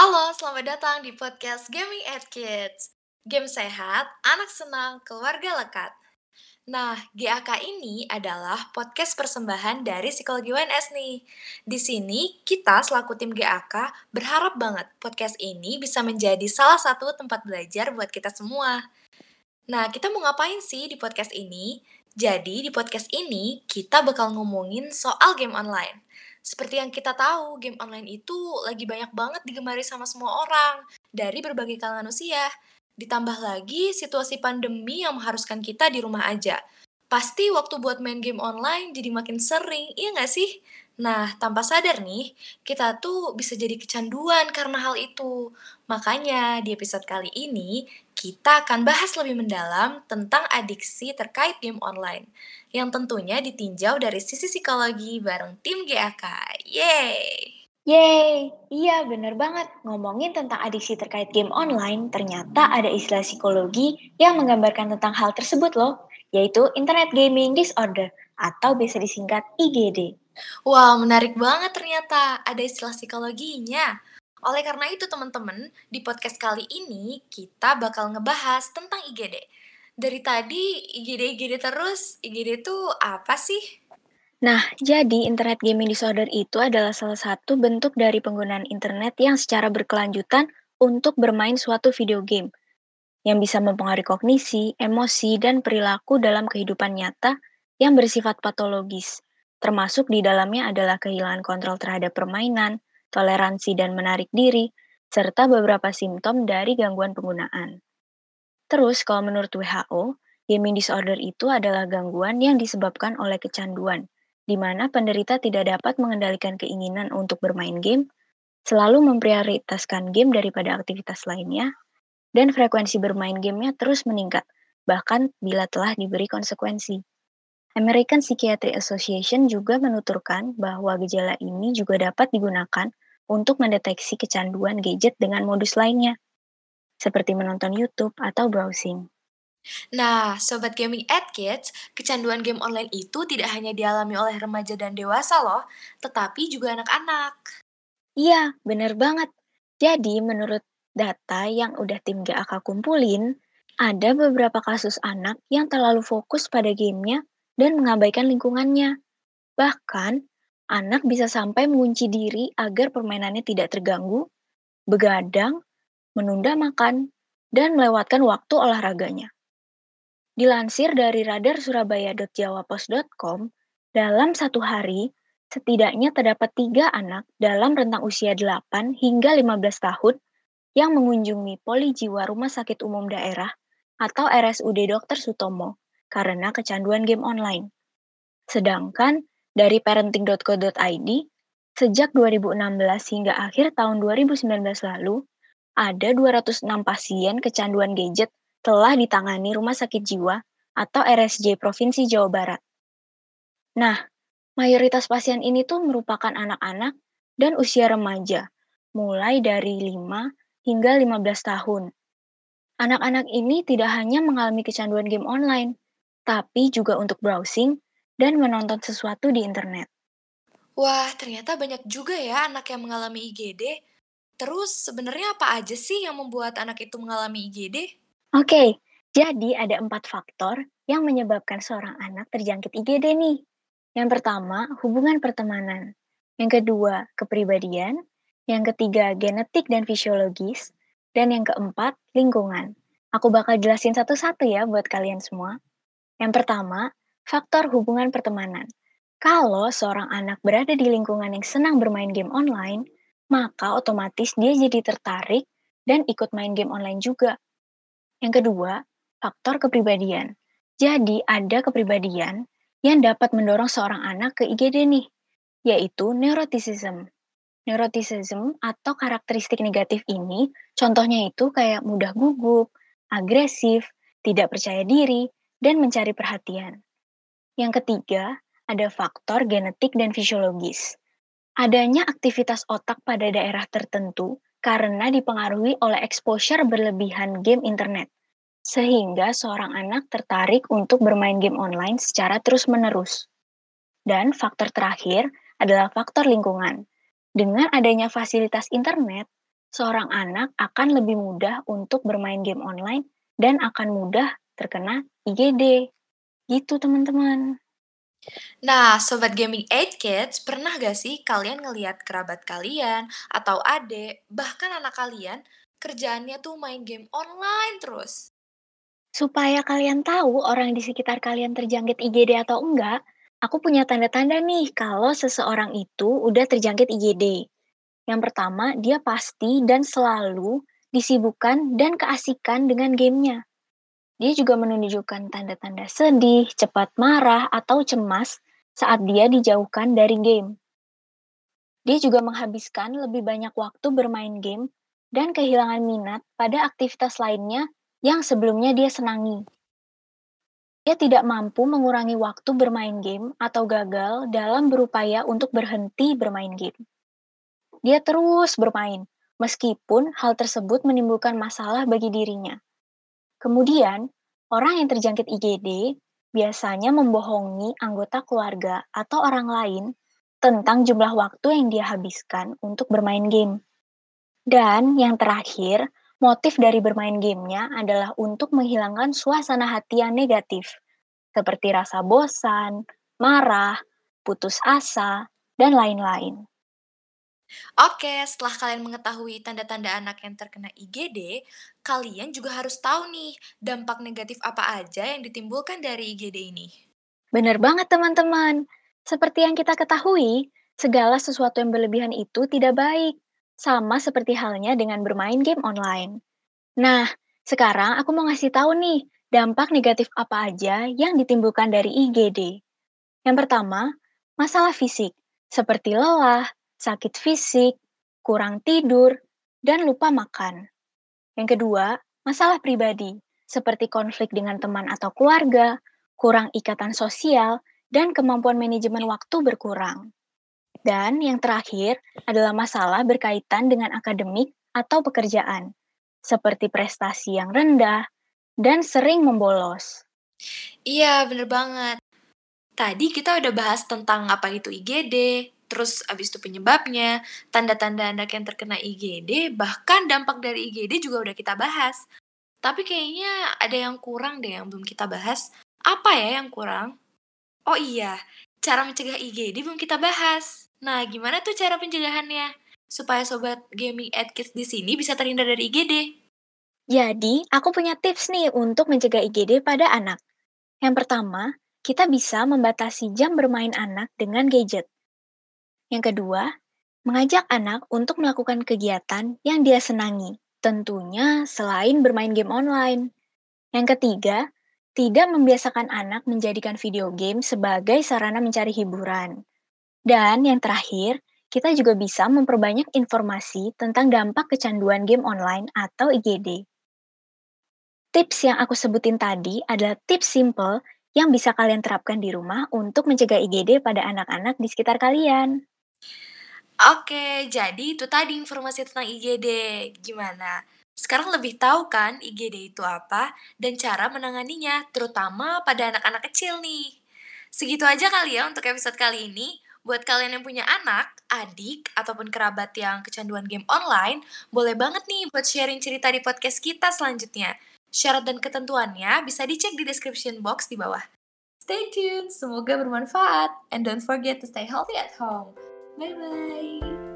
Halo, selamat datang di podcast Gaming at Kids. Game sehat, anak senang, keluarga lekat. Nah, GAK ini adalah podcast persembahan dari Psikologi UNS nih. Di sini, kita selaku tim GAK berharap banget podcast ini bisa menjadi salah satu tempat belajar buat kita semua. Nah, kita mau ngapain sih di podcast ini? Jadi, di podcast ini kita bakal ngomongin soal game online. Seperti yang kita tahu, game online itu lagi banyak banget digemari sama semua orang dari berbagai kalangan usia. Ditambah lagi situasi pandemi yang mengharuskan kita di rumah aja. Pasti waktu buat main game online jadi makin sering, iya nggak sih? Nah, tanpa sadar nih, kita tuh bisa jadi kecanduan karena hal itu. Makanya, di episode kali ini, kita akan bahas lebih mendalam tentang adiksi terkait game online. Yang tentunya ditinjau dari sisi psikologi bareng tim GAK. Yeay! Yeay, iya bener banget. Ngomongin tentang adiksi terkait game online, ternyata ada istilah psikologi yang menggambarkan tentang hal tersebut loh, yaitu Internet Gaming Disorder atau bisa disingkat IGD. Wah, menarik banget ternyata ada istilah psikologinya. Oleh karena itu teman-teman, di podcast kali ini kita bakal ngebahas tentang IGD. Dari tadi IGD-IGD terus, IGD itu apa sih? Nah, jadi Internet Gaming Disorder itu adalah salah satu bentuk dari penggunaan internet yang secara berkelanjutan untuk bermain suatu video game yang bisa mempengaruhi kognisi, emosi, dan perilaku dalam kehidupan nyata yang bersifat patologis. Termasuk di dalamnya adalah kehilangan kontrol terhadap permainan, toleransi dan menarik diri, serta beberapa simptom dari gangguan penggunaan. Terus, kalau menurut WHO, gaming disorder itu adalah gangguan yang disebabkan oleh kecanduan, di mana penderita tidak dapat mengendalikan keinginan untuk bermain game, selalu memprioritaskan game daripada aktivitas lainnya, dan frekuensi bermain gamenya terus meningkat, bahkan bila telah diberi konsekuensi. American Psychiatric Association juga menuturkan bahwa gejala ini juga dapat digunakan untuk mendeteksi kecanduan gadget dengan modus lainnya, seperti menonton YouTube atau browsing. Nah, Sobat Gaming at Kids, kecanduan game online itu tidak hanya dialami oleh remaja dan dewasa loh, tetapi juga anak-anak. Iya, bener banget. Jadi, menurut data yang udah tim GAK kumpulin, ada beberapa kasus anak yang terlalu fokus pada gamenya dan mengabaikan lingkungannya. Bahkan, anak bisa sampai mengunci diri agar permainannya tidak terganggu, begadang, menunda makan, dan melewatkan waktu olahraganya. Dilansir dari radar surabaya.jawapos.com, dalam satu hari, setidaknya terdapat tiga anak dalam rentang usia 8 hingga 15 tahun yang mengunjungi poli jiwa Rumah Sakit Umum Daerah atau RSUD Dr. Sutomo karena kecanduan game online. Sedangkan dari parenting.co.id, sejak 2016 hingga akhir tahun 2019 lalu, ada 206 pasien kecanduan gadget telah ditangani Rumah Sakit Jiwa atau RSJ Provinsi Jawa Barat. Nah, mayoritas pasien ini tuh merupakan anak-anak dan usia remaja, mulai dari 5 hingga 15 tahun. Anak-anak ini tidak hanya mengalami kecanduan game online, tapi juga untuk browsing dan menonton sesuatu di internet. Wah, ternyata banyak juga ya anak yang mengalami IGD. Terus sebenarnya apa aja sih yang membuat anak itu mengalami IGD? Oke, jadi ada empat faktor yang menyebabkan seorang anak terjangkit IGD nih. Yang pertama, hubungan pertemanan. Yang kedua, kepribadian. Yang ketiga, genetik dan fisiologis. Dan yang keempat, lingkungan. Aku bakal jelasin satu-satu ya buat kalian semua. Yang pertama, faktor hubungan pertemanan. Kalau seorang anak berada di lingkungan yang senang bermain game online, maka otomatis dia jadi tertarik dan ikut main game online juga. Yang kedua, faktor kepribadian. Jadi ada kepribadian yang dapat mendorong seorang anak ke IGD nih, yaitu neuroticism. Neuroticism atau karakteristik negatif ini, contohnya itu kayak mudah gugup, agresif, tidak percaya diri, dan mencari perhatian. Yang ketiga, ada faktor genetik dan fisiologis. Adanya aktivitas otak pada daerah tertentu karena dipengaruhi oleh exposure berlebihan game internet, sehingga seorang anak tertarik untuk bermain game online secara terus-menerus. Dan faktor terakhir adalah faktor lingkungan. Dengan adanya fasilitas internet, seorang anak akan lebih mudah untuk bermain game online dan akan mudah terkena IGD. Gitu teman-teman. Nah, Sobat Gaming 8 Kids, pernah gak sih kalian ngeliat kerabat kalian, atau adik, bahkan anak kalian, kerjaannya tuh main game online terus? Supaya kalian tahu orang di sekitar kalian terjangkit IGD atau enggak, aku punya tanda-tanda nih kalau seseorang itu udah terjangkit IGD. Yang pertama, dia pasti dan selalu disibukkan dan keasikan dengan gamenya. Dia juga menunjukkan tanda-tanda sedih, cepat marah, atau cemas saat dia dijauhkan dari game. Dia juga menghabiskan lebih banyak waktu bermain game dan kehilangan minat pada aktivitas lainnya yang sebelumnya dia senangi. Dia tidak mampu mengurangi waktu bermain game atau gagal dalam berupaya untuk berhenti bermain game. Dia terus bermain, meskipun hal tersebut menimbulkan masalah bagi dirinya. Kemudian, orang yang terjangkit IGD biasanya membohongi anggota keluarga atau orang lain tentang jumlah waktu yang dia habiskan untuk bermain game. Dan yang terakhir, motif dari bermain gamenya adalah untuk menghilangkan suasana hati yang negatif, seperti rasa bosan, marah, putus asa, dan lain-lain. Oke, setelah kalian mengetahui tanda-tanda anak yang terkena IGD, kalian juga harus tahu nih dampak negatif apa aja yang ditimbulkan dari IGD ini. Benar banget teman-teman. Seperti yang kita ketahui, segala sesuatu yang berlebihan itu tidak baik. Sama seperti halnya dengan bermain game online. Nah, sekarang aku mau ngasih tahu nih, dampak negatif apa aja yang ditimbulkan dari IGD. Yang pertama, masalah fisik, seperti lelah, sakit fisik, kurang tidur, dan lupa makan. Yang kedua, masalah pribadi, seperti konflik dengan teman atau keluarga, kurang ikatan sosial, dan kemampuan manajemen waktu berkurang. Dan yang terakhir adalah masalah berkaitan dengan akademik atau pekerjaan, seperti prestasi yang rendah dan sering membolos. Iya, bener banget. Tadi kita udah bahas tentang apa itu IGD, terus abis itu penyebabnya, tanda-tanda anak yang terkena IGD, bahkan dampak dari IGD juga udah kita bahas. Tapi kayaknya ada yang kurang deh yang belum kita bahas. Apa ya yang kurang? Oh iya, cara mencegah IGD belum kita bahas. Nah, gimana tuh cara pencegahannya? Supaya sobat gaming at kids di sini bisa terhindar dari IGD. Jadi, aku punya tips nih untuk mencegah IGD pada anak. Yang pertama, kita bisa membatasi jam bermain anak dengan gadget. Yang kedua, mengajak anak untuk melakukan kegiatan yang dia senangi, tentunya selain bermain game online. Yang ketiga, tidak membiasakan anak menjadikan video game sebagai sarana mencari hiburan. Dan yang terakhir, kita juga bisa memperbanyak informasi tentang dampak kecanduan game online atau IGD. Tips yang aku sebutin tadi adalah tips simple yang bisa kalian terapkan di rumah untuk mencegah IGD pada anak-anak di sekitar kalian. Oke, jadi itu tadi informasi tentang IGD. Gimana? Sekarang lebih tahu kan IGD itu apa dan cara menanganinya, terutama pada anak-anak kecil nih. Segitu aja kali ya untuk episode kali ini. Buat kalian yang punya anak, adik, ataupun kerabat yang kecanduan game online, boleh banget nih buat sharing cerita di podcast kita selanjutnya. Syarat dan ketentuannya bisa dicek di description box di bawah. Stay tuned, semoga bermanfaat. And don't forget to stay healthy at home. Bye bye.